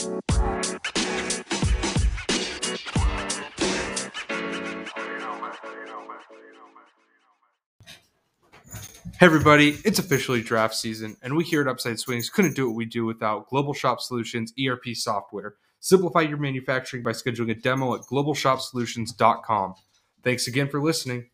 Hey everybody, it's officially draft season, and we here at Upside Swings couldn't do what we do without Global Shop Solutions ERP software. Simplify your manufacturing by scheduling a demo at globalshopsolutions.com. Thanks again for listening.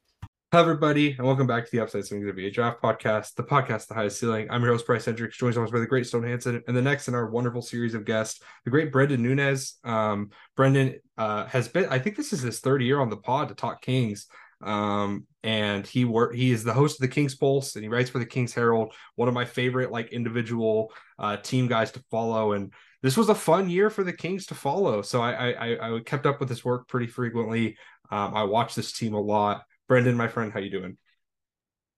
Hello everybody, and welcome back to the Upside Swings NBA Draft Podcast, the podcast the highest ceiling. I'm your host Bryce Hendricks, joined always by the great Stone Hansen, and the next in our wonderful series of guests, the great Brenden Nunes. Um, Brenden uh, has been, I think this is his third year on the pod to talk Kings. Um and he work he is the host of the king's pulse and he writes for the king's herald one of my favorite like individual uh team guys to follow. And this was a fun year for the kings to follow. So i i i kept up with his work pretty frequently. Um i watched this team a lot brenden my friend how you doing?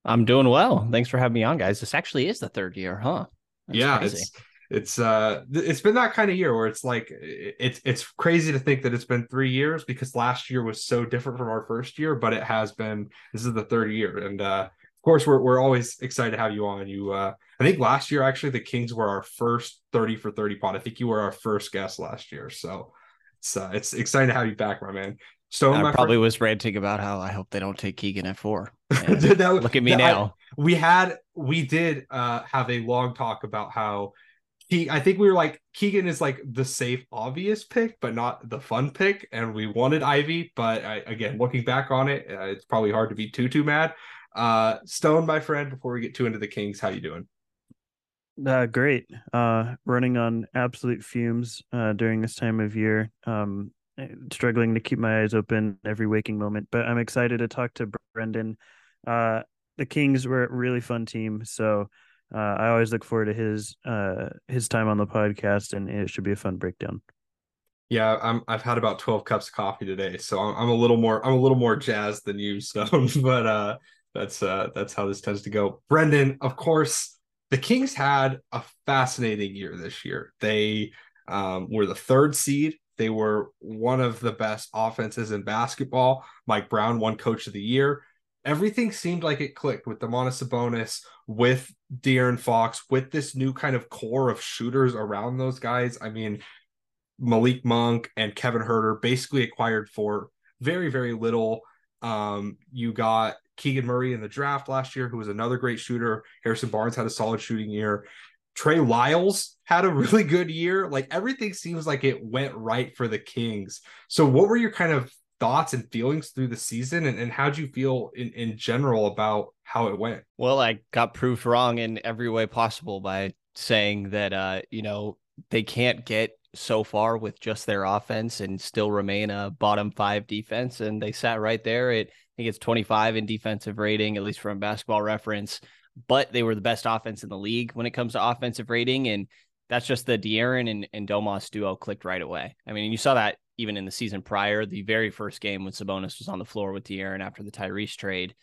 I'm doing well. Thanks for having me on guys. This actually is the third year huh? That's yeah crazy. it's it's uh it's been that kind of year where it's like it's it's crazy to think that it's been three years because last year was so different from our first year but it has been this is the third year. And uh of course we're, we're always excited to have you on. You uh i think last year actually the kings were our first 30 for 30 pod i think you were our first guest last year. So it's uh, it's exciting to have you back my man so I probably friend, was ranting about how I hope they don't take Keegan at four. that, look at me now. I, we had we did uh, have a long talk about how he I think we were like Keegan is like the safe obvious pick but not the fun pick and we wanted Ivey. but I, again looking back on it uh, it's probably hard to be too too mad uh Stone my friend before we get too into the Kings how you doing uh great uh running on absolute fumes uh during this time of year um struggling to keep my eyes open every waking moment but I'm excited to talk to Brenden uh the Kings were a really fun team so uh, I always look forward to his uh, his time on the podcast, and it should be a fun breakdown. Yeah, I'm. I've had about twelve cups of coffee today, so I'm, I'm a little more. I'm a little more jazzed than you, Stone. but uh, that's uh, that's how this tends to go. Brenden, of course, the Kings had a fascinating year this year. They um, were the third seed. They were one of the best offenses in basketball. Mike Brown won Coach of the Year everything seemed like it clicked with Domantas Sabonis, with De'Aaron Fox, with this new kind of core of shooters around those guys. I mean, Malik Monk and Kevin Huerter basically acquired for very, very little. Um, you got Keegan Murray in the draft last year, who was another great shooter. Harrison Barnes had a solid shooting year. Trey Lyles had a really good year. Like everything seems like it went right for the Kings. So, what were your kind of thoughts and feelings through the season and, and how do you feel in, in general about how it went well i got proved wrong in every way possible by saying that uh you know they can't get so far with just their offense and still remain a bottom five defense and they sat right there at i think it's 25 in defensive rating at least from basketball reference but they were the best offense in the league when it comes to offensive rating and that's just the De'Aaron and, and Domas duo clicked right away. I mean, you saw that even in the season prior, the very first game when Sabonis was on the floor with De'Aaron after the Tyrese trade,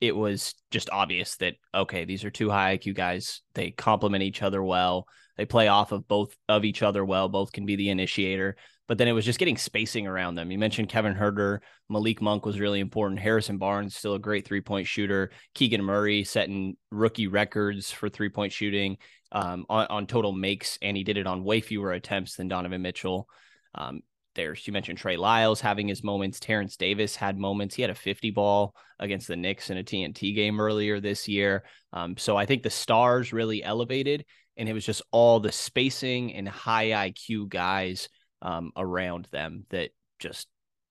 it was just obvious that okay, these are two high IQ guys. They complement each other well. They play off of both of each other well. Both can be the initiator. But then it was just getting spacing around them. You mentioned Kevin Huerter, Malik Monk was really important. Harrison Barnes still a great three point shooter. Keegan Murray setting rookie records for three point shooting um, on, on total makes, and he did it on way fewer attempts than Donovan Mitchell. Um, there's you mentioned Trey Lyles having his moments. Terence Davis had moments. He had a 50 ball against the Knicks in a TNT game earlier this year. Um, so I think the stars really elevated, and it was just all the spacing and high IQ guys um, around them that just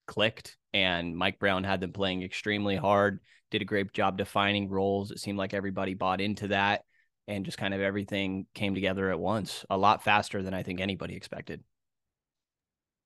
clicked. And Mike Brown had them playing extremely hard. Did a great job defining roles. It seemed like everybody bought into that, and just kind of everything came together at once, a lot faster than I think anybody expected.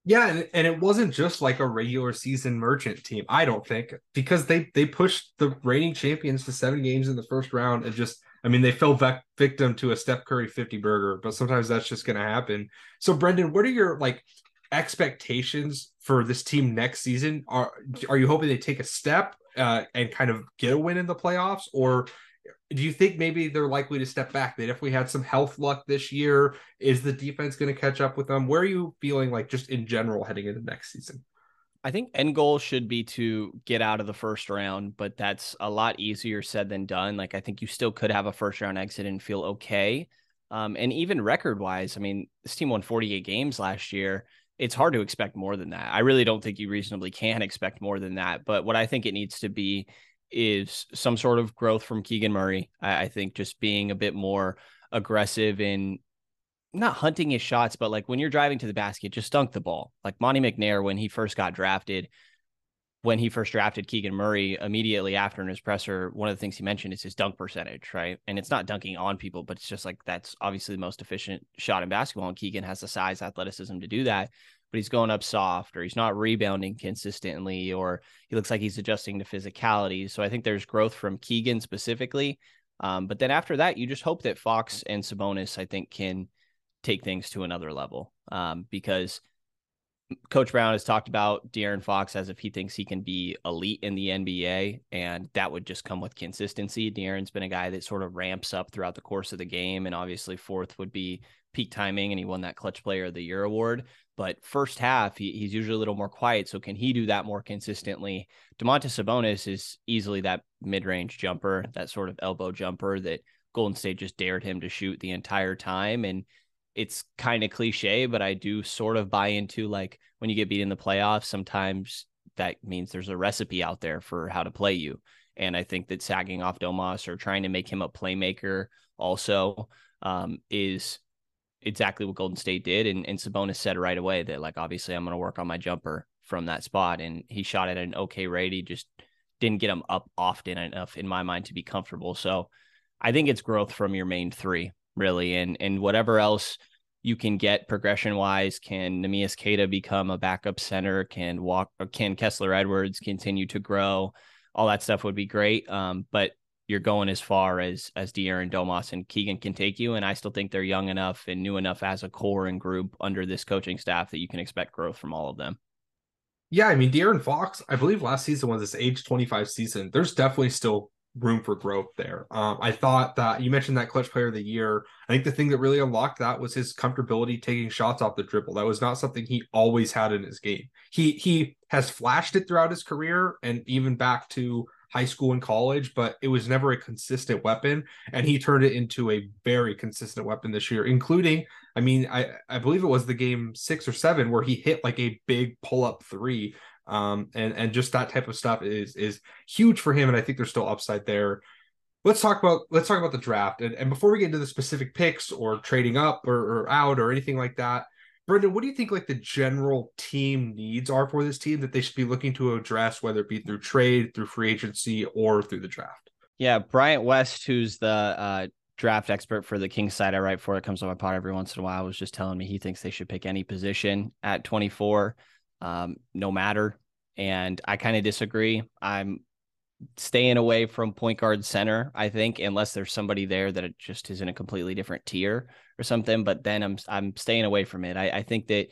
Yeah, and, and it wasn't just like a regular season merchant team, I don't think, because they they pushed the reigning champions to seven games in the first round and just I mean they fell vec- victim to a Steph Curry 50 burger, but sometimes that's just gonna happen. So Brenden, what are your like expectations for this team next season? Are are you hoping they take a step uh, and kind of get a win in the playoffs, or do you think maybe they're likely to step back? That if we had some health luck this year, is the defense going to catch up with them? Where are you feeling like just in general heading into next season? I think end goal should be to get out of the first round, but that's a lot easier said than done. Like I think you still could have a first round exit and feel okay. Um, and even record wise, I mean, this team won 48 games last year. It's hard to expect more than that. I really don't think you reasonably can expect more than that. But what I think it needs to be is some sort of growth from Keegan Murray. I, I think just being a bit more aggressive in not hunting his shots, but like when you're driving to the basket, just dunk the ball. Like Monte McNair, when he first got drafted, when he first drafted Keegan Murray, immediately after in his presser, one of the things he mentioned is his dunk percentage, right? And it's not dunking on people, but it's just like that's obviously the most efficient shot in basketball. And Keegan has the size, athleticism to do that. But he's going up soft, or he's not rebounding consistently, or he looks like he's adjusting to physicality. So I think there's growth from Keegan specifically. Um, but then after that, you just hope that Fox and Sabonis, I think, can take things to another level um, because Coach Brown has talked about De'Aaron Fox as if he thinks he can be elite in the NBA, and that would just come with consistency. De'Aaron's been a guy that sort of ramps up throughout the course of the game, and obviously fourth would be peak timing, and he won that Clutch Player of the Year award. But first half, he, he's usually a little more quiet. So can he do that more consistently? Domantas Sabonis is easily that mid-range jumper, that sort of elbow jumper that Golden State just dared him to shoot the entire time, and it's kind of cliche, but I do sort of buy into like when you get beat in the playoffs, sometimes that means there's a recipe out there for how to play you. And I think that sagging off Domas or trying to make him a playmaker also um, is exactly what Golden State did. And, and Sabonis said right away that, like, obviously, I'm going to work on my jumper from that spot. And he shot at an okay rate. He just didn't get him up often enough, in my mind, to be comfortable. So I think it's growth from your main three really. And and whatever else you can get progression wise, can Neemias Queta become a backup center? Can walk can Kessler Edwards continue to grow? All that stuff would be great. Um, but you're going as far as as De'Aaron Domas and Keegan can take you. And I still think they're young enough and new enough as a core and group under this coaching staff that you can expect growth from all of them. Yeah, I mean De'Aaron Fox, I believe last season was his age 25 season. There's definitely still room for growth there. Um, I thought that you mentioned that clutch player of the year. I think the thing that really unlocked that was his comfortability taking shots off the dribble. That was not something he always had in his game. He he has flashed it throughout his career and even back to high school and college, but it was never a consistent weapon. And he turned it into a very consistent weapon this year, including, I mean, I, I believe it was the game six or seven where he hit like a big pull up three um, and and just that type of stuff is is huge for him, and I think there's still upside there. Let's talk about let's talk about the draft, and and before we get into the specific picks or trading up or, or out or anything like that, Brenden, what do you think like the general team needs are for this team that they should be looking to address, whether it be through trade, through free agency, or through the draft? Yeah, Bryant West, who's the uh, draft expert for the Kings side I write for, it comes on my pod every once in a while, was just telling me he thinks they should pick any position at 24 um, no matter. And I kind of disagree. I'm staying away from point guard center, I think, unless there's somebody there that it just is in a completely different tier or something. But then I'm I'm staying away from it. I, I think that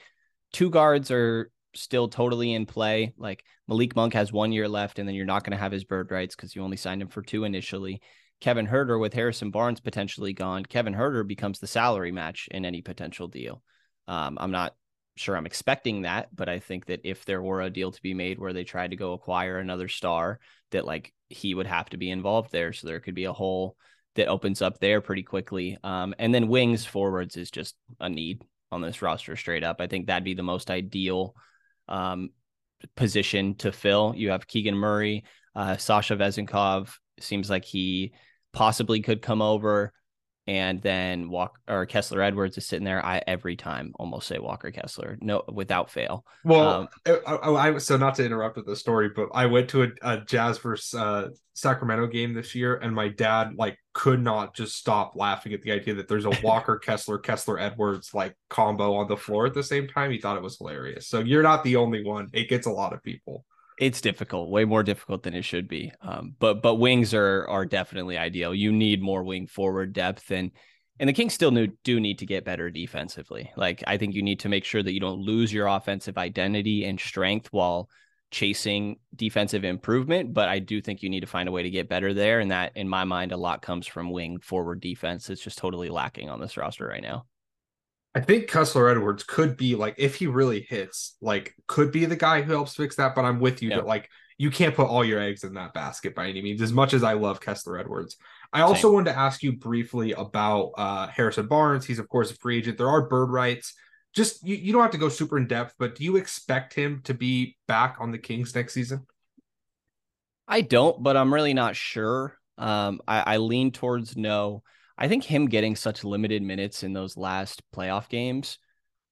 two guards are still totally in play. Like Malik Monk has one year left, and then you're not going to have his bird rights because you only signed him for two initially. Kevin Huerter with Harrison Barnes potentially gone. Kevin Huerter becomes the salary match in any potential deal. Um, I'm not sure I'm expecting that, but I think that if there were a deal to be made where they tried to go acquire another star, that like he would have to be involved there. So there could be a hole that opens up there pretty quickly. Um, and then wings forwards is just a need on this roster straight up. I think that'd be the most ideal um, position to fill. You have Keegan Murray, uh, Sasha Vezenkov seems like he possibly could come over and then Walk or Kessler Edwards is sitting there. I every time almost say Walker Kessler, no, without fail. Well, um, I, I, so not to interrupt with the story, but I went to a, a Jazz versus uh, Sacramento game this year, and my dad like could not just stop laughing at the idea that there's a Walker Kessler Kessler Edwards like combo on the floor at the same time. He thought it was hilarious. So you're not the only one. It gets a lot of people it's difficult, way more difficult than it should be. Um, but but wings are are definitely ideal. You need more wing forward depth, and and the Kings still do need to get better defensively. Like I think you need to make sure that you don't lose your offensive identity and strength while chasing defensive improvement. But I do think you need to find a way to get better there, and that in my mind, a lot comes from wing forward defense. It's just totally lacking on this roster right now. I think Kessler Edwards could be like if he really hits, like could be the guy who helps fix that. But I'm with you that like you can't put all your eggs in that basket by any means. As much as I love Kessler Edwards, I also Same. wanted to ask you briefly about uh, Harrison Barnes. He's of course a free agent. There are bird rights. Just you, you don't have to go super in depth, but do you expect him to be back on the Kings next season? I don't, but I'm really not sure. Um, I, I lean towards no. I think him getting such limited minutes in those last playoff games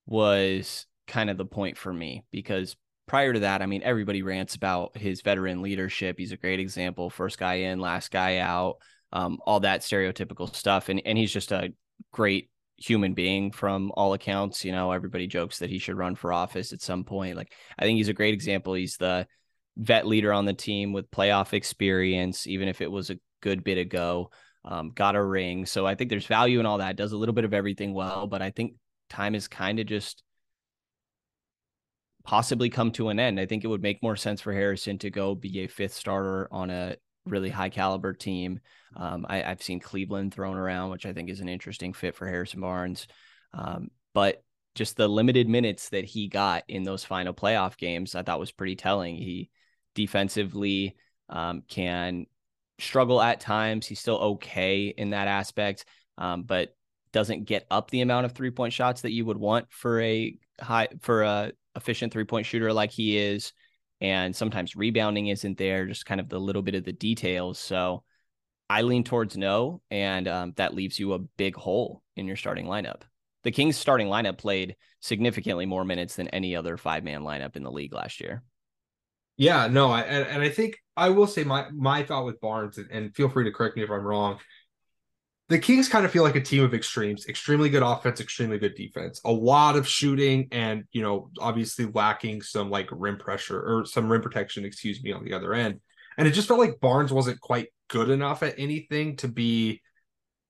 was kind of the point for me because prior to that, I mean, everybody rants about his veteran leadership. He's a great example, first guy in, last guy out, um, all that stereotypical stuff. And and he's just a great human being from all accounts. You know, everybody jokes that he should run for office at some point. Like, I think he's a great example. He's the vet leader on the team with playoff experience, even if it was a good bit ago. Um, got a ring. So I think there's value in all that. Does a little bit of everything well, but I think time is kind of just possibly come to an end. I think it would make more sense for Harrison to go be a fifth starter on a really high caliber team. Um, I, have seen Cleveland thrown around, which I think is an interesting fit for Harrison Barnes. Um, but just the limited minutes that he got in those final playoff games, I thought was pretty telling. He defensively um, can struggle at times. He's still okay in that aspect, um, but doesn't get up the amount of three point shots that you would want for a high for a efficient three point shooter like he is. And sometimes rebounding isn't there, just kind of the little bit of the details. So I lean towards no, and um, that leaves you a big hole in your starting lineup. The Kings starting lineup played significantly more minutes than any other five man lineup in the league last year. Yeah, no, I, and, and I think I will say my my thought with Barnes, and, and feel free to correct me if I'm wrong the Kings kind of feel like a team of extremes, extremely good offense, extremely good defense, a lot of shooting, and you know, obviously lacking some like rim pressure or some rim protection, excuse me, on the other end. And it just felt like Barnes wasn't quite good enough at anything to be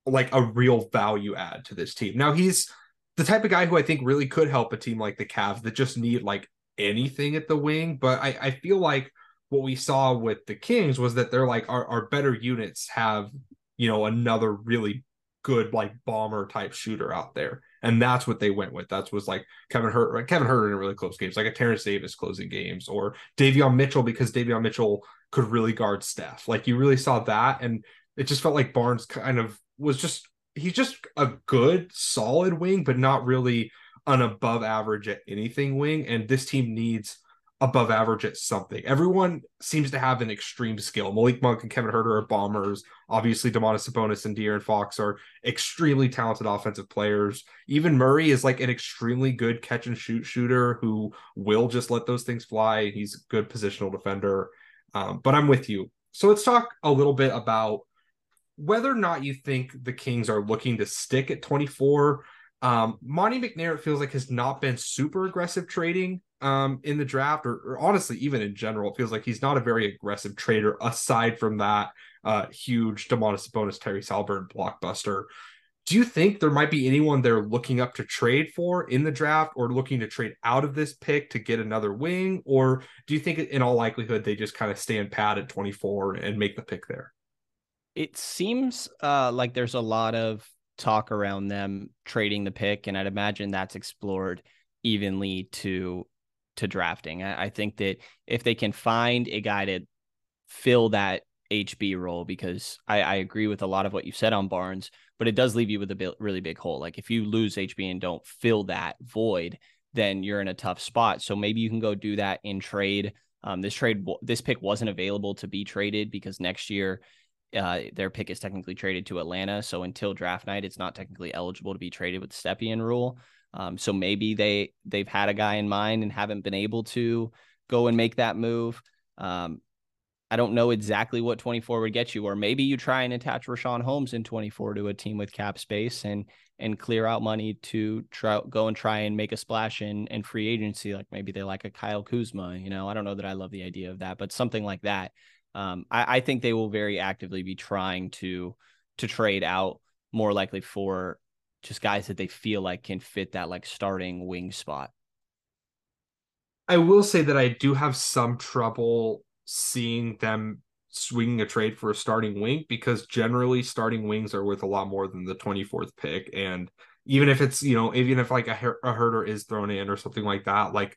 like a real value add to this team. Now he's the type of guy who I think really could help a team like the Cavs that just need like anything at the wing. But I, I feel like what we saw with the Kings was that they're like our, our better units have you know, another really good like bomber type shooter out there. And that's what they went with. That's was like Kevin Hurt, Kevin Hurt in really close games, like a Terence Davis closing games, or Davion Mitchell because Davion Mitchell could really guard Steph. Like you really saw that, and it just felt like Barnes kind of was just he's just a good, solid wing, but not really an above average at anything wing. And this team needs above average at something. Everyone seems to have an extreme skill. Malik Monk and Kevin Huerter are bombers. Obviously, Domantas Sabonis and De'Aaron Fox are extremely talented offensive players. Even Murray is like an extremely good catch and shoot shooter who will just let those things fly. He's a good positional defender. Um, but I'm with you. So let's talk a little bit about whether or not you think the Kings are looking to stick at 24. Um, Monte McNair, it feels like, has not been super aggressive trading um, in the draft, or, or, honestly, even in general, it feels like he's not a very aggressive trader aside from that uh, huge Domantas Sabonis, Terry Haliburton blockbuster. Do you think there might be anyone they're looking up to trade for in the draft or looking to trade out of this pick to get another wing? Or do you think, in all likelihood, they just kind of stand pat at 24 and make the pick there? It seems uh, like there's a lot of talk around them trading the pick, and I'd imagine that's explored evenly to to drafting. I, I think that if they can find a guy to fill that HB role, because I, I agree with a lot of what you said on Barnes, but it does leave you with a really big hole. Like if you lose HB and don't fill that void, then you're in a tough spot. So maybe you can go do that in trade. Um, this trade, this pick wasn't available to be traded because next year uh, their pick is technically traded to Atlanta. So until draft night, it's not technically eligible to be traded with Stepien rule. Um, so maybe they they've had a guy in mind and haven't been able to go and make that move. Um, I don't know exactly what 24 would get you, or maybe you try and attach Richaun Holmes in 24 to a team with cap space and and clear out money to try go and try and make a splash in in free agency. Like maybe they like a Kyle Kuzma. You know, I don't know that I love the idea of that, but something like that. Um, I, I think they will very actively be trying to to trade out more likely for just guys that they feel like can fit that like starting wing spot. I will say that I do have some trouble seeing them swinging a trade for a starting wing because generally starting wings are worth a lot more than the 24th pick and even if it's you know even if like a, a Huerter is thrown in or something like that like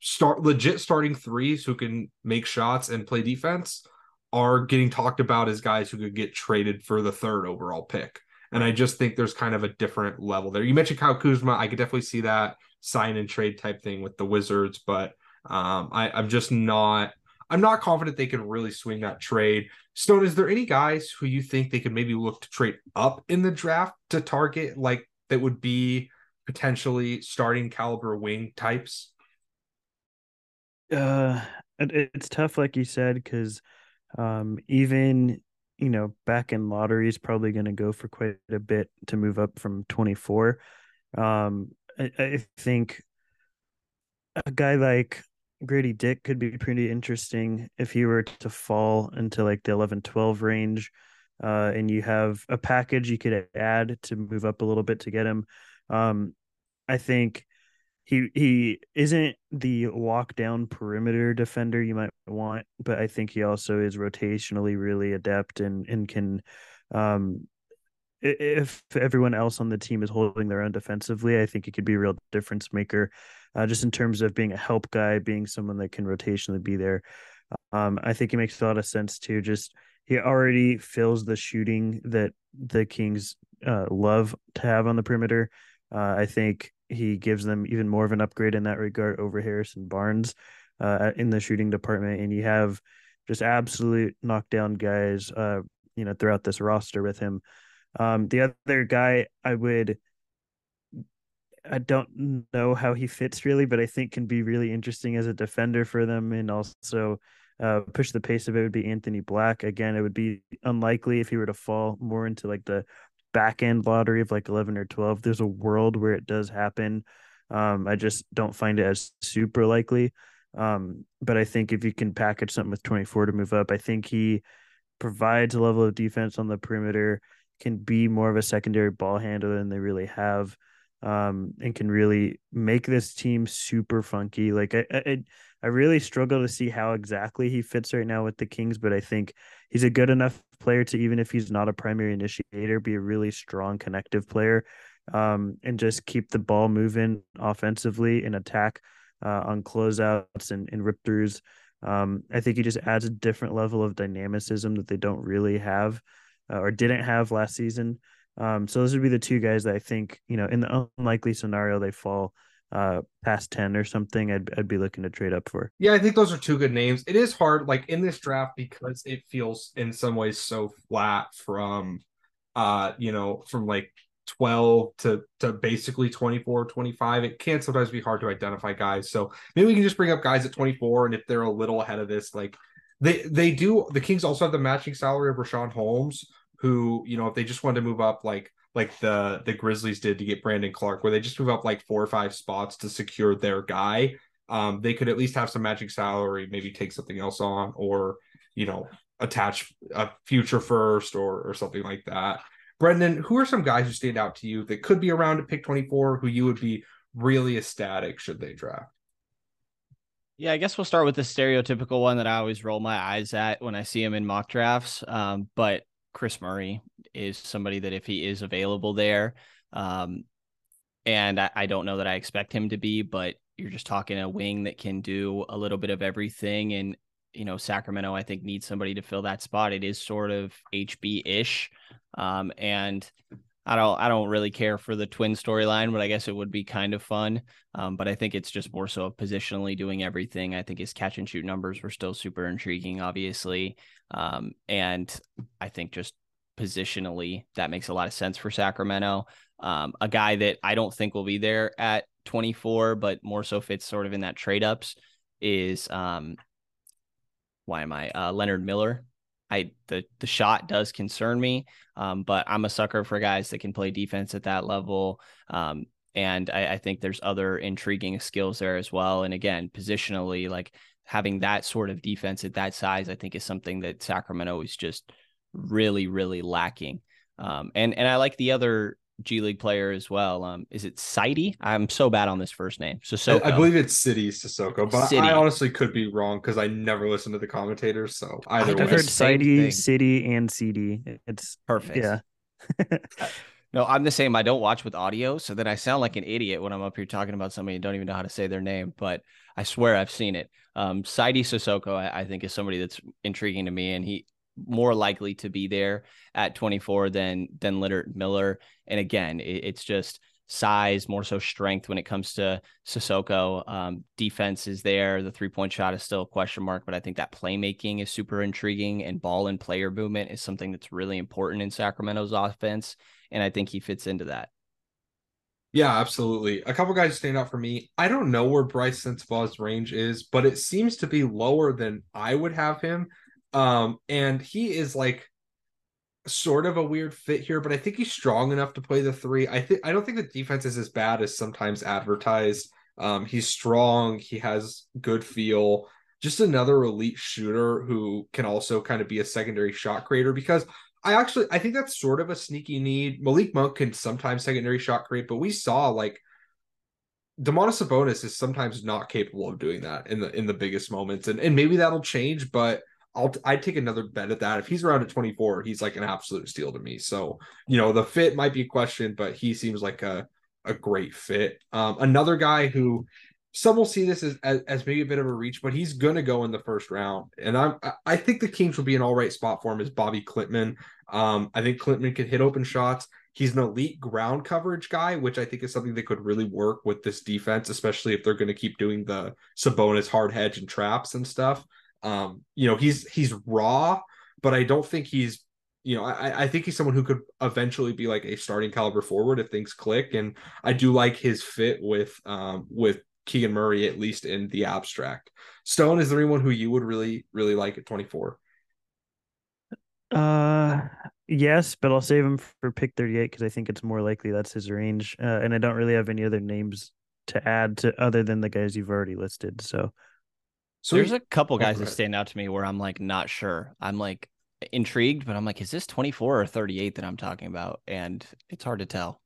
start legit starting threes who can make shots and play defense are getting talked about as guys who could get traded for the third overall pick. And I just think there's kind of a different level there. You mentioned Kyle Kuzma. I could definitely see that sign and trade type thing with the Wizards, but um, I, I'm just not. I'm not confident they can really swing that trade. Stone, is there any guys who you think they could maybe look to trade up in the draft to target, like that would be potentially starting caliber wing types? Uh, it, it's tough, like you said, because um, even you know back in lottery is probably going to go for quite a bit to move up from 24. Um, I, I think a guy like Grady Dick could be pretty interesting if he were to fall into like the 11 12 range. Uh, and you have a package you could add to move up a little bit to get him. Um, I think he he isn't the walk down perimeter defender you might want, but I think he also is rotationally really adept and and can um if everyone else on the team is holding their own defensively, I think he could be a real difference maker, uh, just in terms of being a help guy, being someone that can rotationally be there. Um, I think it makes a lot of sense too. Just he already fills the shooting that the Kings uh, love to have on the perimeter. Uh, I think he gives them even more of an upgrade in that regard over Harrison Barnes uh, in the shooting department. And you have just absolute knockdown guys, uh, you know, throughout this roster with him. Um, the other guy I would, I don't know how he fits really, but I think can be really interesting as a defender for them and also uh, push the pace of it would be Anthony Black. Again, it would be unlikely if he were to fall more into like the back end lottery of like 11 or 12 there's a world where it does happen. Um, i just don't find it as super likely. Um, but i think if you can package something with 24 to move up i think he provides a level of defense on the perimeter can be more of a secondary ball handler than they really have um, and can really make this team super funky. Like I, I I really struggle to see how exactly he fits right now with the Kings, but I think he's a good enough player to even if he's not a primary initiator, be a really strong connective player, um, and just keep the ball moving offensively and attack uh, on closeouts and, and rip throughs. Um, I think he just adds a different level of dynamicism that they don't really have uh, or didn't have last season. Um, so those would be the two guys that I think, you know, in the unlikely scenario they fall uh past 10 or something I'd, I'd be looking to trade up for. Yeah i think those are two good names. It is hard like in this draft because it feels in some ways so flat from uh you know from like 12 to to basically 24 25 it can sometimes be hard to identify guys. So maybe we can just bring up guys at 24 and if they're a little ahead of this like they they do the kings also have the matching salary of Richaun Holmes who you know if they just wanted to move up like like the the Grizzlies did to get Brandon Clarke, where they just move up like four or five spots to secure their guy. Um, they could at least have some magic salary, maybe take something else on, or you know, attach a future first or or something like that. Brenden, who are some guys who stand out to you that could be around to pick 24 who you would be really ecstatic should they draft? Yeah, I guess we'll start with the stereotypical one that I always roll my eyes at when I see him in mock drafts. Um, but Kris Murray is somebody that if he is available there, um, and I, I, don't know that I expect him to be, but you're just talking a wing that can do a little bit of everything. And, you know, Sacramento, I think, needs somebody to fill that spot. It is sort of HB ish. Um, and I don't I don't really care for the twin storyline, but I guess it would be kind of fun. Um, but I think it's just more so positionally doing everything. I think his catch and shoot numbers were still super intriguing, obviously. Um, and I think just positionally that makes a lot of sense for Sacramento. Um, a guy that I don't think will be there at 24, but more so fits sort of in that trade ups is um why am I uh Leonard Miller I the the shot does concern me, um, but I'm a sucker for guys that can play defense at that level. Um, and I, I, think there's other intriguing skills there as well. And again, positionally, like having that sort of defense at that size, I think is something that Sacramento is just really, really lacking. Um, and and I like the other G League player as well. Um, is it Sidy? I'm so bad on this first name. So I, I believe it's Sidy Cissoko, but City. I honestly could be wrong because I never listen to the commentators. So either I've way. heard Sidy, City, and CD. It's perfect. Yeah. No, I'm the same. I don't watch with audio, so then I sound like an idiot when I'm up here talking about somebody and don't even know how to say their name. But I swear I've seen it. Um, Sidy Cissoko, I, I think, is somebody that's intriguing to me, and he more likely to be there at 24 than than Leonard Miller. And again, it, it's just size, more so strength when it comes to Cissoko. Um, defense is there. The three point shot is still a question mark, but I think that playmaking is super intriguing and ball and player movement is something that's really important in Sacramento's offense. And I think he fits into that. Yeah, absolutely. A couple guys stand out for me. I don't know where Brice Sensabaugh's range is, but it seems to be lower than I would have him. Um, and he is like sort of a weird fit here, but I think he's strong enough to play the three. I think I don't think the defense is as bad as sometimes advertised. Um, he's strong, he has good feel, just another elite shooter who can also kind of be a secondary shot creator because I actually I think that's sort of a sneaky need. Malik Monk can sometimes secondary shot create, but we saw like Domantas Sabonis is sometimes not capable of doing that in the in the biggest moments, and and maybe that'll change. But I'll I'd take another bet at that. If he's around at 24, he's like an absolute steal to me. So you know the fit might be a question, but he seems like a a great fit. Um, another guy who some will see this as, as, as maybe a bit of a reach, but he's gonna go in the first round, and I'm I think the Kings will be an all right spot for him. Is Bobi Klintman? Um, I think Klintman can hit open shots. He's an elite ground coverage guy, which I think is something that could really work with this defense, especially if they're going to keep doing the Sabonis hard hedge and traps and stuff. Um, you know, he's he's raw, but I don't think he's you know, I, I think he's someone who could eventually be like a starting caliber forward if things click. And I do like his fit with um with Keegan Murray, at least in the abstract. Stone, is there anyone who you would really, really like at 24? Uh, yes, but I'll save him for pick 38 because I think it's more likely that's his range. Uh, and I don't really have any other names to add to other than the guys you've already listed. So, so there's a couple oh, guys that stand out to me where I'm like not sure. I'm like intrigued, but I'm like, is this 24 or 38 that I'm talking about? And it's hard to tell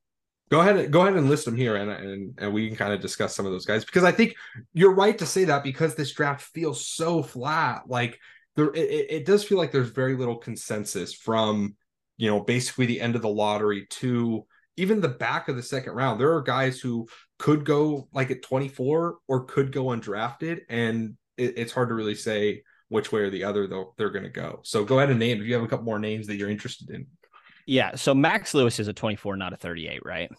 go ahead go ahead and list them here and, and and we can kind of discuss some of those guys because i think you're right to say that because this draft feels so flat like there it, it does feel like there's very little consensus from you know basically the end of the lottery to even the back of the second round there are guys who could go like at 24 or could go undrafted and it, it's hard to really say which way or the other though they're going to go so go ahead and name if you have a couple more names that you're interested in yeah. So Max Lewis is a 24, not a 38, right?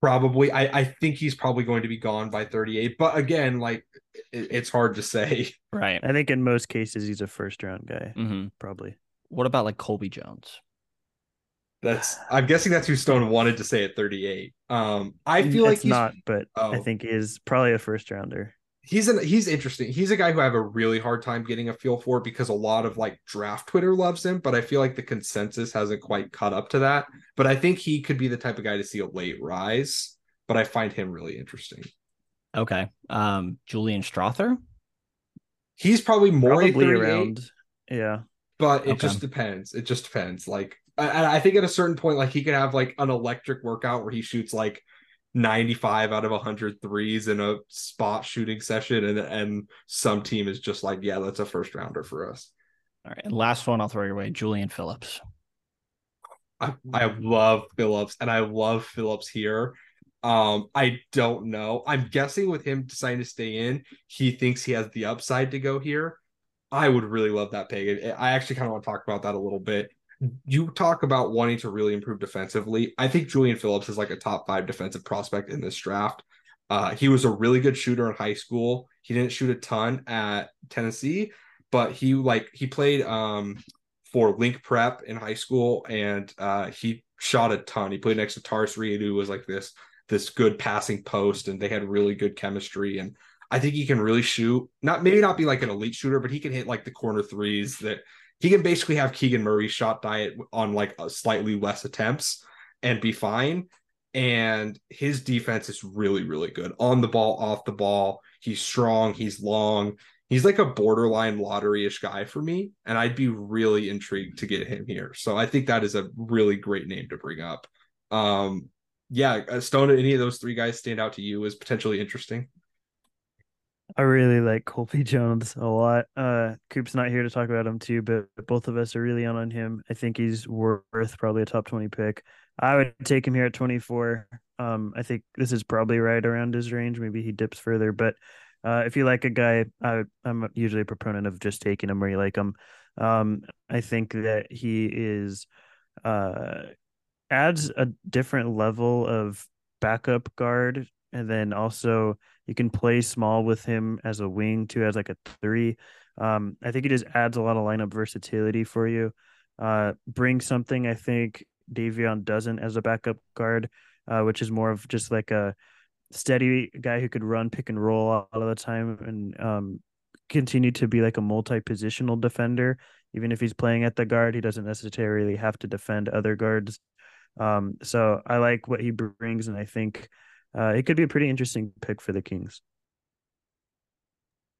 Probably. I, I think he's probably going to be gone by 38. But again, like it, it's hard to say. Right. I think in most cases he's a first round guy. Mm-hmm. Probably. What about like Colby Jones? That's I'm guessing that's who Stone wanted to say at 38. Um I feel it's like he's not, but oh. I think is probably a first rounder he's an he's interesting. He's a guy who I have a really hard time getting a feel for because a lot of like draft Twitter loves him, but I feel like the consensus hasn't quite caught up to that. But I think he could be the type of guy to see a late rise. But I find him really interesting. Okay. Um Julian Strawther. He's probably more probably around. Yeah. But it okay. just depends. It just depends. Like I, I think at a certain point, like he could have like an electric workout where he shoots like 95 out of 100 threes in a spot shooting session and and some team is just like yeah that's a first rounder for us. All right and last one i'll throw your way julian phillips. I, I love phillips and i love phillips here. Um i don't know. I'm guessing with him deciding to stay in he thinks he has the upside to go here. I would really love that pick. I actually kind of want to talk about that a little bit you talk about wanting to really improve defensively. I think Julian Phillips is like a top five defensive prospect in this draft. Uh, he was a really good shooter in high school. He didn't shoot a ton at Tennessee, but he like he played um, for Link Prep in high school, and uh, he shot a ton. He played next to Tarris Reed, who was like this this good passing post, and they had really good chemistry. And I think he can really shoot. Not maybe not be like an elite shooter, but he can hit like the corner threes that he can basically have Keegan Murray's shot diet on like slightly less attempts and be fine. And his defense is really, really good on the ball, off the ball. He's strong, he's long. He's like a borderline lottery-ish guy for me, and I'd be really intrigued to get him here. So I think that is a really great name to bring up. Um, yeah, uh, Stone, any of those three guys stand out to you as potentially interesting? I really like Colby Jones a lot. Uh, Coop's not here to talk about him too, but both of us are really on on him. I think he's worth probably a top twenty pick. I would take him here at twenty four. Um, I think this is probably right around his range. Maybe he dips further, but uh, if you like a guy, I, am usually a proponent of just taking him where you like him. Um, I think that he is uh, adds a different level of backup guard, and then also you can play small with him as a wing too, as like a three. Um, I think he just adds a lot of lineup versatility for you. Uh, bring something I think Davion doesn't as a backup guard, uh, which is more of just like a steady guy who could run pick and roll all of the time and um, continue to be like a multi-positional defender. Even if he's playing at the guard, he doesn't necessarily have to defend other guards. Um, so I like what he brings, and I think uh, it could be a pretty interesting pick for the Kings.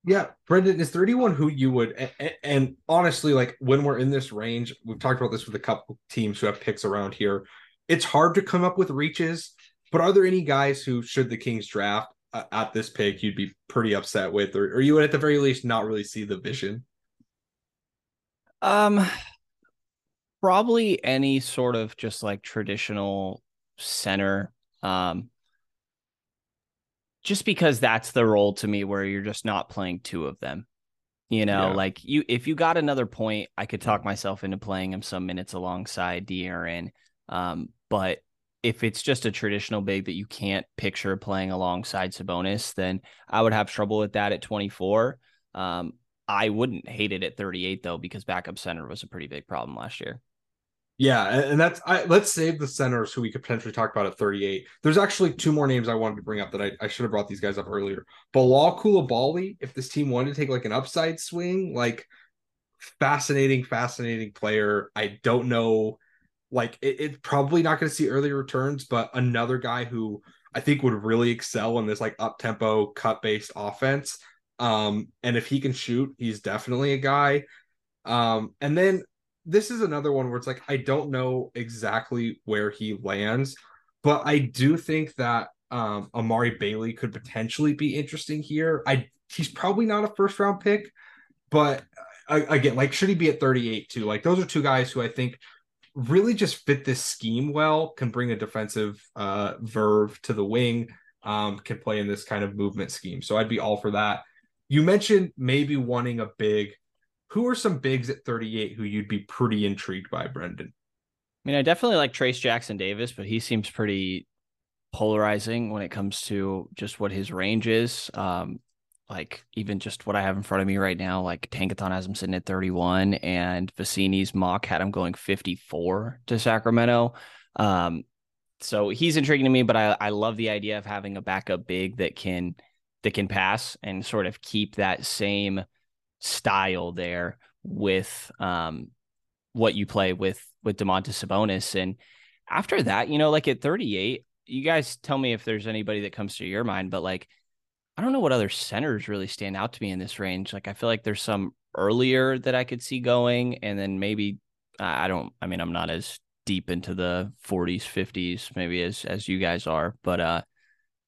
Yeah, Brenden, is there anyone who you would and, and, honestly, like when we're in this range, we've talked about this with a couple teams who have picks around here. It's hard to come up with reaches, but are there any guys who, should the Kings draft uh, at this pick, you'd be pretty upset with, or, or you would at the very least not really see the vision? Um, probably any sort of just like traditional center. Um, just because that's the role to me where you're just not playing two of them. You know, yeah. like you if you got another point, I could talk myself into playing him some minutes alongside De'Aaron. Um, but if it's just a traditional big that you can't picture playing alongside Sabonis, then I would have trouble with that at 24. Um, I wouldn't hate it at 38 though, because backup center was a pretty big problem last year. Yeah, and that's I, let's save the centers who we could potentially talk about at 38. There's actually two more names I wanted to bring up that I, I should have brought these guys up earlier. Bilal Coulibaly, if this team wanted to take like an upside swing, like fascinating, fascinating player. I don't know, like it, it's probably not going to see early returns, but another guy who I think would really excel in this like up tempo cut based offense. Um, and if he can shoot, he's definitely a guy. Um, and then this is another one where it's like I don't know exactly where he lands, but I do think that um, Amari Bailey could potentially be interesting here. I he's probably not a first round pick, but uh, again, like should he be at 38 too? Like those are two guys who I think really just fit this scheme well, can bring a defensive uh, verve to the wing, um, can play in this kind of movement scheme. So I'd be all for that. You mentioned maybe wanting a big who are some bigs at 38 who you'd be pretty intrigued by, Brenden? I mean, I definitely like Trayce Jackson Davis, but he seems pretty polarizing when it comes to just what his range is. Um, like even just what I have in front of me right now, like Tankathon has him sitting at 31 and Vecenie's mock had him going 54 to Sacramento. Um, so he's intriguing to me, but I, I love the idea of having a backup big that can that can pass and sort of keep that same style there with um, what you play with with Domantas Sabonis. And after that, you know, like at 38, you guys tell me if there's anybody that comes to your mind, but like I don't know what other centers really stand out to me in this range. Like I feel like there's some earlier that I could see going, and then maybe I don't. I mean, I'm not as deep into the 40s, 50s, maybe as as you guys are, but uh,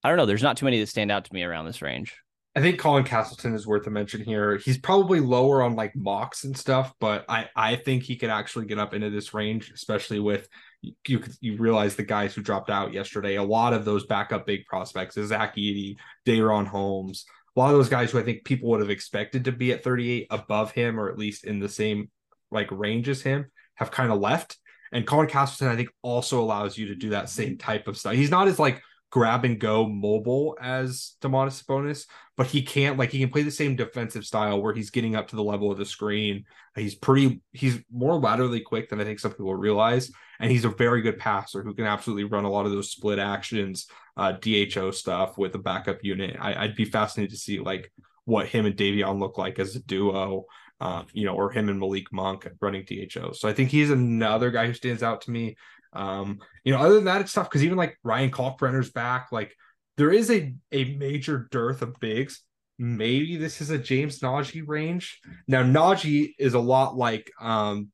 I don't know. There's not too many that stand out to me around this range. I think Colin Castleton is worth a mention here. He's probably lower on like mocks and stuff, but I I think he could actually get up into this range, especially with you you realize the guys who dropped out yesterday. A lot of those backup big prospects, Zach Edey, DaRon Holmes, a lot of those guys who I think people would have expected to be at 38 above him or at least in the same like range as him have kind of left. And Colin Castleton, I think, also allows you to do that same type of stuff. He's not as like grab and go mobile as Domantas Sabonis, but he can't like he can play the same defensive style where he's getting up to the level of the screen. He's pretty he's more laterally quick than I think some people realize, and he's a very good passer who can absolutely run a lot of those split actions, uh, DHO stuff with a backup unit. I, would be fascinated to see like what him and Davion look like as a duo. Uh, you know, or him and Malik Monk running DHO. So I think he's another guy who stands out to me. Um, you know, other than that, it's tough because even like Ryan Kalkbrenner's back, like there is a a major dearth of bigs. Maybe this is a James Nnaji range. Now Nnaji is a lot like um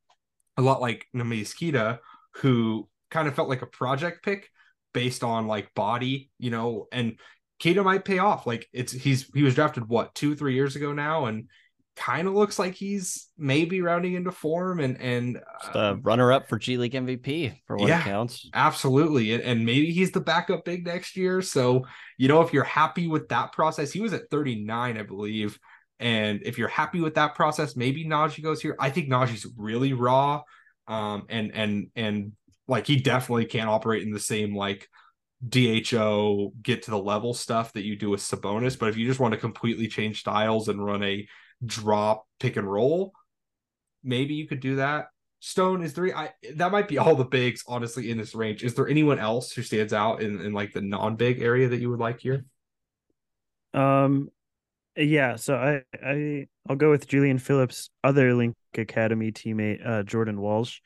a lot like Neemias Queta, who kind of felt like a project pick based on like body, you know, and Queta might pay off. Like it's he's he was drafted what two three years ago now, and kind of looks like he's maybe rounding into form and and uh, runner up for G League MVP for what yeah, counts. Absolutely. And, and maybe he's the backup big next year. So, you know, if you're happy with that process, he was at 39, I believe. And if you're happy with that process, maybe Nnaji goes here. I think Nnaji's really raw. Um, and and and like he definitely can't operate in the same like DHO get to the level stuff that you do with Sabonis. But if you just want to completely change styles and run a drop pick and roll, maybe you could do that. Stone is three. I that might be all the bigs honestly in this range. Is there anyone else who stands out in, in like the non-big area that you would like here? Um yeah, so I I I'll go with Julian Phillips' other Link Academy teammate, uh, Jordan Walsh.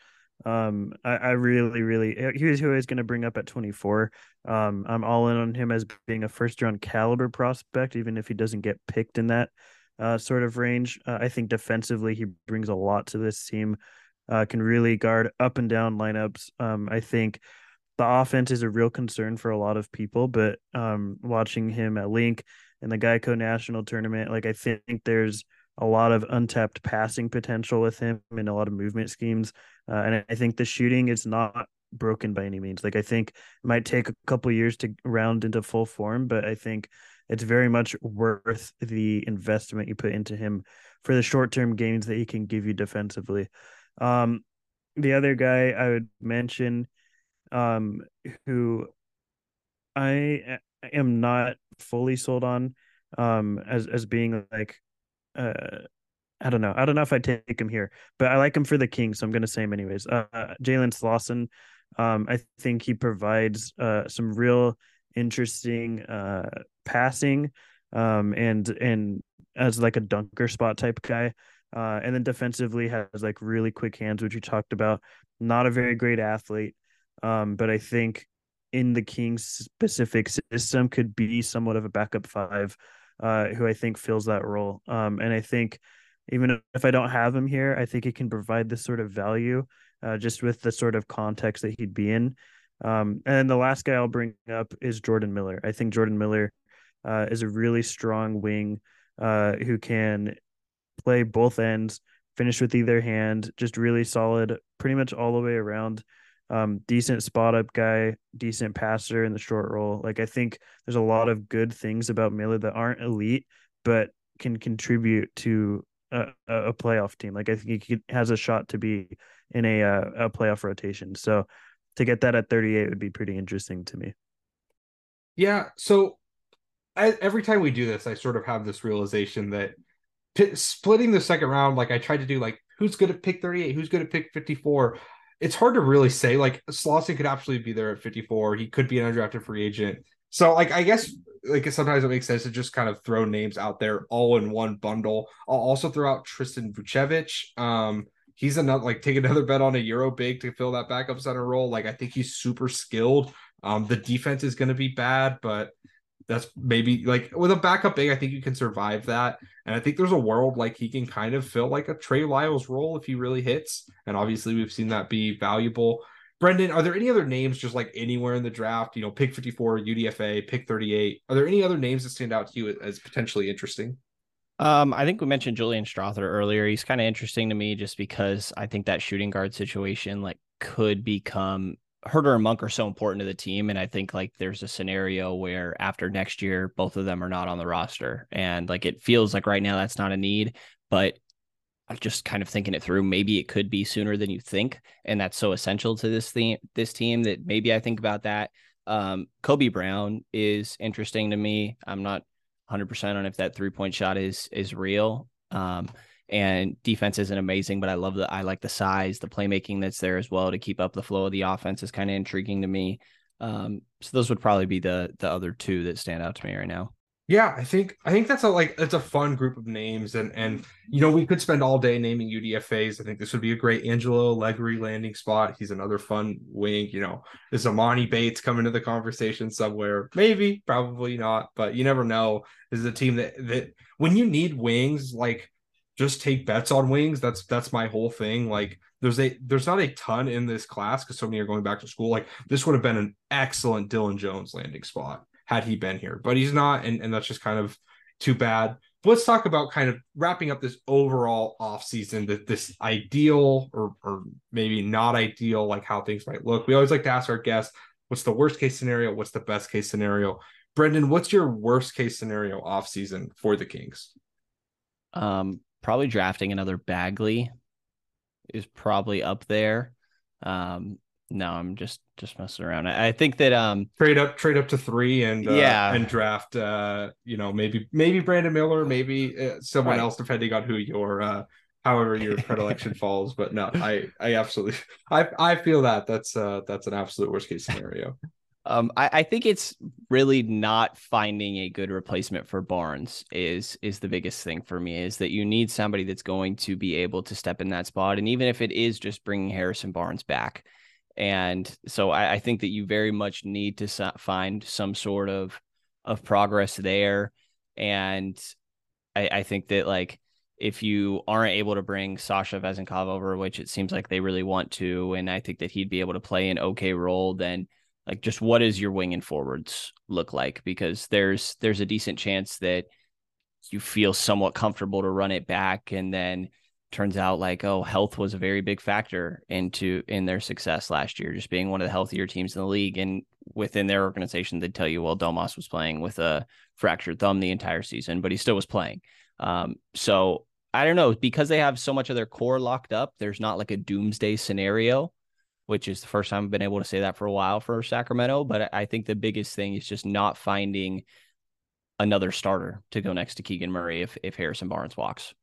Um, I, I really, really here's who I was going to bring up at 24. Um, I'm all in on him as being a first round caliber prospect, even if he doesn't get picked in that uh, sort of range. Uh, I think defensively, he brings a lot to this team. Uh, can really guard up and down lineups. Um, I think the offense is a real concern for a lot of people, but um, watching him at Link and the Geico National Tournament, like I think there's a lot of untapped passing potential with him and a lot of movement schemes. Uh, and I think the shooting is not broken by any means. Like I think it might take a couple years to round into full form, but I think it's very much worth the investment you put into him for the short term gains that he can give you defensively. Um, the other guy I would mention, um, who I am not fully sold on, um, as as being like, uh, I don't know. I don't know if I take him here, but I like him for the Kings, so I'm going to say him anyways. Uh, Jalen Slawson, um, I think he provides uh, some real interesting uh, passing um, and and as like a dunker spot type guy. Uh, and then defensively has like really quick hands, which you talked about. Not a very great athlete, um, but I think in the Kings specific system could be somewhat of a backup five, uh, who I think fills that role. Um, and I think even if I don't have him here, I think he can provide this sort of value, uh, just with the sort of context that he'd be in. Um, and the last guy I'll bring up is Jordan Miller. I think Jordan Miller uh, is a really strong wing uh, who can play both ends, finish with either hand, just really solid, pretty much all the way around. Um, decent spot up guy, decent passer in the short roll. Like I think there's a lot of good things about Miller that aren't elite, but can contribute to a, a playoff team. Like I think he has a shot to be in a uh, a playoff rotation. So to get that at 38 would be pretty interesting to me. Yeah. So I, every time we do this, I sort of have this realization that splitting the second round, like I tried to do, like who's going to pick 38, who's going to pick 54. It's hard to really say. Like Slawson could absolutely be there at 54. He could be an undrafted free agent. So, like, I guess like sometimes it makes sense to just kind of throw names out there all in one bundle. I'll also throw out Tristan Vucevic. Um, he's another like take another bet on a Euro big to fill that backup center role. Like I think he's super skilled. Um, the defense is going to be bad, but that's maybe like with a backup big, I think you can survive that. And I think there's a world like he can kind of fill like a Trey Lyles role if he really hits. And obviously, we've seen that be valuable. Brenden, are there any other names just like anywhere in the draft? You know, pick 54, UDFA, pick 38. Are there any other names that stand out to you as potentially interesting? Um, I think we mentioned Julian Strawther earlier. He's kind of interesting to me just because I think that shooting guard situation like could become Huerter and Monk are so important to the team. And I think like there's a scenario where after next year, both of them are not on the roster. And like it feels like right now that's not a need, but I'm just kind of thinking it through. Maybe it could be sooner than you think. And that's so essential to this theme, this team that maybe I think about that. Um, Kobe Brown is interesting to me. I'm not 100% on if that three point shot is is real. Um, and defense isn't amazing, but I love the I like the size, the playmaking that's there as well to keep up the flow of the offense is kind of intriguing to me. Um, so those would probably be the the other two that stand out to me right now. Yeah, I think I think that's a like it's a fun group of names, and and you know we could spend all day naming UDFA's. I think this would be a great Angelo Allegri landing spot. He's another fun wing. You know, is Emoni Bates coming to the conversation somewhere? Maybe, probably not, but you never know. This is a team that that when you need wings, like just take bets on wings. That's that's my whole thing. Like there's a there's not a ton in this class because so many are going back to school. Like this would have been an excellent Dillon Jones landing spot had he been here, but he's not, and, and that's just kind of too bad. But let's talk about kind of wrapping up this overall offseason, that this ideal or or maybe not ideal, like how things might look. We always like to ask our guests, what's the worst case scenario? What's the best case scenario? Brenden, what's your worst case scenario offseason for the Kings? Um, probably drafting another Bagley is probably up there. Um, no, I'm just just messing around. I, I think that um trade up trade up to three and uh, Yeah. and draft uh you know maybe maybe Brandon Miller maybe uh, someone Right. else depending on who your uh however your predilection falls but no I I absolutely I I feel that that's uh that's an absolute worst case scenario Um, I, I think it's really not finding a good replacement for Barnes is is the biggest thing for me. Is that you need somebody that's going to be able to step in that spot, and even if it is just bringing Harrison Barnes back, and so I, I think that you very much need to find some sort of of progress there, and I, I think that like if you aren't able to bring Sasha Vezenkov over, which it seems like they really want to, and I think that he'd be able to play an okay role, then like just what does your wing and forwards look like? Because there's there's a decent chance that you feel somewhat comfortable to run it back, and then turns out like oh health was a very big factor into in their success last year, just being one of the healthier teams in the league, and within their organization they'd tell you well Domas was playing with a fractured thumb the entire season, but he still was playing. Um, so I don't know because they have so much of their core locked up. There's not like a doomsday scenario which is the first time I've been able to say that for a while for Sacramento. But I think the biggest thing is just not finding another starter to go next to Keegan Murray if if Harrison Barnes walks.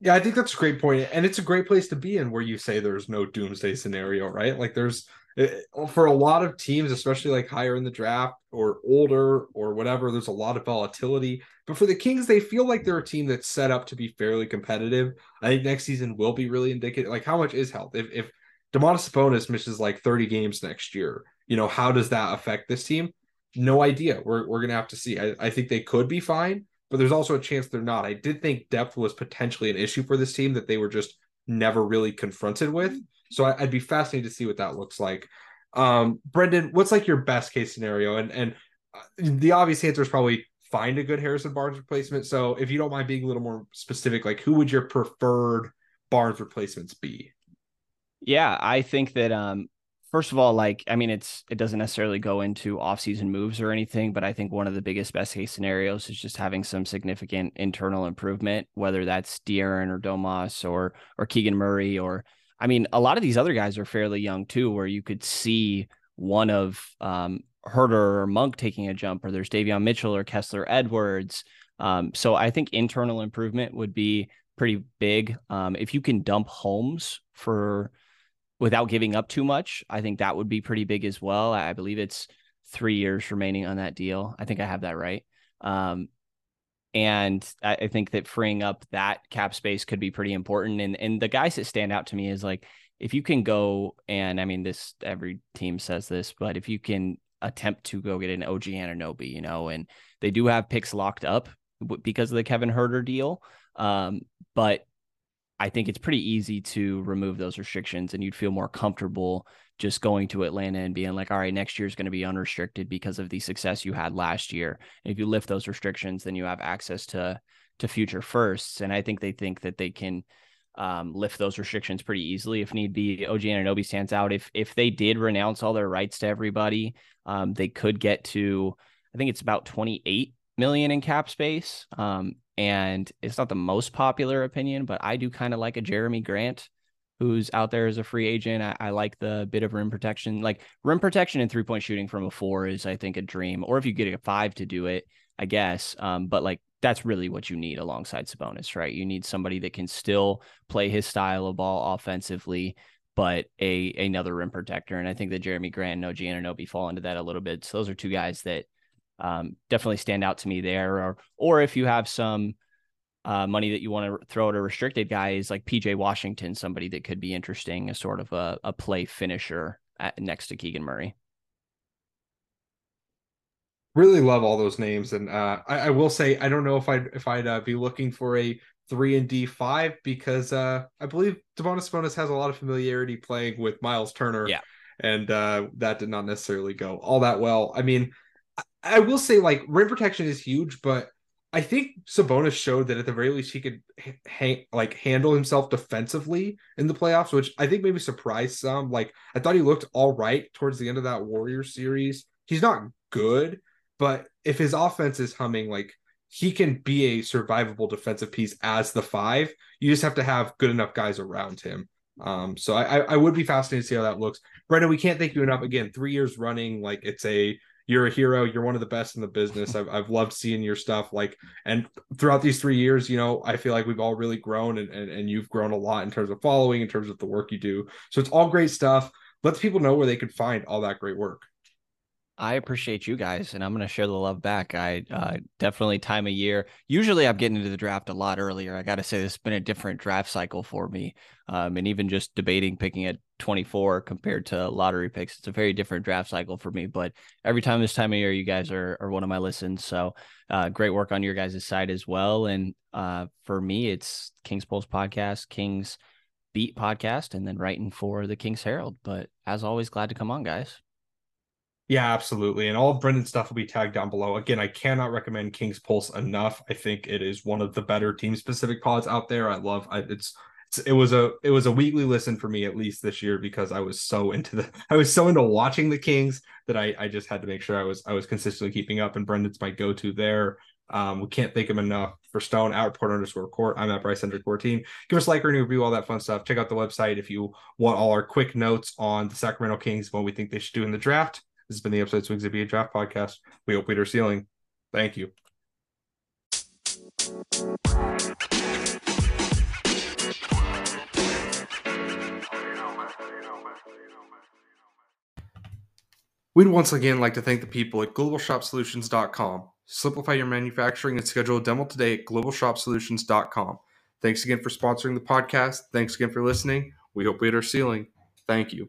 yeah I think that's a great point and it's a great place to be in where you say there's no doomsday scenario right like there's eh, for a lot of teams especially like higher in the draft or older or whatever there's a lot of volatility but for the Kings they feel like they're a team that's set up to be fairly competitive I think next season will be really indicative like how much is health if if Domantas Sabonis misses like 30 games next year. You know, how does that affect this team? No idea. We're, we're going to have to see. I, I think they could be fine, but there's also a chance they're not. I did think depth was potentially an issue for this team that they were just never really confronted with. So I, I'd be fascinated to see what that looks like. Um, Brenden, what's like your best case scenario? And and uh, the obvious answer is probably find a good Harrison Barnes replacement. So if you don't mind being a little more specific, like who would your preferred Barnes replacements be? Yeah, I think that um first of all, like I mean it's it doesn't necessarily go into offseason moves or anything, but I think one of the biggest best case scenarios is just having some significant internal improvement, whether that's De'Aaron or Domas or or Keegan Murray or I mean, a lot of these other guys are fairly young too, where you could see one of um Huerter or Monk taking a jump, or there's Davion Mitchell or Kessler Edwards. Um, so I think internal improvement would be pretty big. Um, if you can dump Holmes for without giving up too much, I think that would be pretty big as well. I believe it's three years remaining on that deal. I think I have that right. Um, and I, think that freeing up that cap space could be pretty important. And and the guys that stand out to me is like if you can go and I mean this every team says this, but if you can attempt to go get an OG Anunoby, you know, and they do have picks locked up because of the Kevin Huerter deal. Um, but I think it's pretty easy to remove those restrictions and you'd feel more comfortable just going to Atlanta and being like, all right, next year is going to be unrestricted because of the success you had last year. And if you lift those restrictions, then you have access to to future firsts. And I think they think that they can um, lift those restrictions pretty easily if need be. OG Anunoby stands out. If if they did renounce all their rights to everybody, um, they could get to I think it's about 28 million in cap space. Um, and it's not the most popular opinion, but I do kind of like a Jerami Grant who's out there as a free agent. I, I like the bit of rim protection. Like rim protection and three point shooting from a four is, I think, a dream. Or if you get a five to do it, I guess. Um, but like that's really what you need alongside Sabonis, right? You need somebody that can still play his style of ball offensively, but a another rim protector. And I think that Jerami Grant and OG Anunoby fall into that a little bit. So those are two guys that um, definitely stand out to me there. Or or if you have some uh, money that you want to throw at a restricted guy is like PJ Washington, somebody that could be interesting as sort of a, a play finisher at, next to Keegan Murray. Really love all those names, and uh, I, I will say I don't know if I'd if I'd uh, be looking for a three and D five because uh, I believe Domantas Sabonis has a lot of familiarity playing with Myles Turner, Yeah. and uh, that did not necessarily go all that well. I mean, I will say like rim protection is huge, but I think Sabonis showed that at the very least he could ha- like handle himself defensively in the playoffs, which I think maybe surprised some. Like I thought he looked all right towards the end of that Warriors series. He's not good, but if his offense is humming, like he can be a survivable defensive piece as the five. You just have to have good enough guys around him. Um, so I, I would be fascinated to see how that looks. Brenden, we can't thank you enough. Again, three years running, like it's a you're a hero. You're one of the best in the business. I've, I've loved seeing your stuff. Like, and throughout these three years, you know, I feel like we've all really grown and, and, and you've grown a lot in terms of following, in terms of the work you do. So it's all great stuff. Let people know where they can find all that great work. I appreciate you guys, and I'm going to share the love back. I uh, definitely time of year. Usually, I'm getting into the draft a lot earlier. I got to say, this has been a different draft cycle for me, um, and even just debating picking at 24 compared to lottery picks, it's a very different draft cycle for me. But every time this time of year, you guys are are one of my listens. So, uh, great work on your guys' side as well. And uh, for me, it's King's Pulse podcast, King's Beat podcast, and then writing for the King's Herald. But as always, glad to come on, guys. Yeah, absolutely. And all of Brenden's stuff will be tagged down below. Again, I cannot recommend King's Pulse enough. I think it is one of the better team specific pods out there. I love I, it's, it was a it was a weekly listen for me at least this year because I was so into the I was so into watching the Kings that I I just had to make sure I was I was consistently keeping up and Brenden's my go-to there. Um, we can't thank him enough for Stone at underscore court. I'm at Bryce underscore team. Give us a like or a review, all that fun stuff. Check out the website if you want all our quick notes on the Sacramento Kings, what we think they should do in the draft. This has been the Upside Swings NBA Draft Podcast. We hope Peter Ceiling. Thank you. We'd once again like to thank the people at globalshopsolutions.com. Simplify your manufacturing and schedule a demo today at globalshopsolutions.com. Thanks again for sponsoring the podcast. Thanks again for listening. We hope we hit our ceiling. Thank you.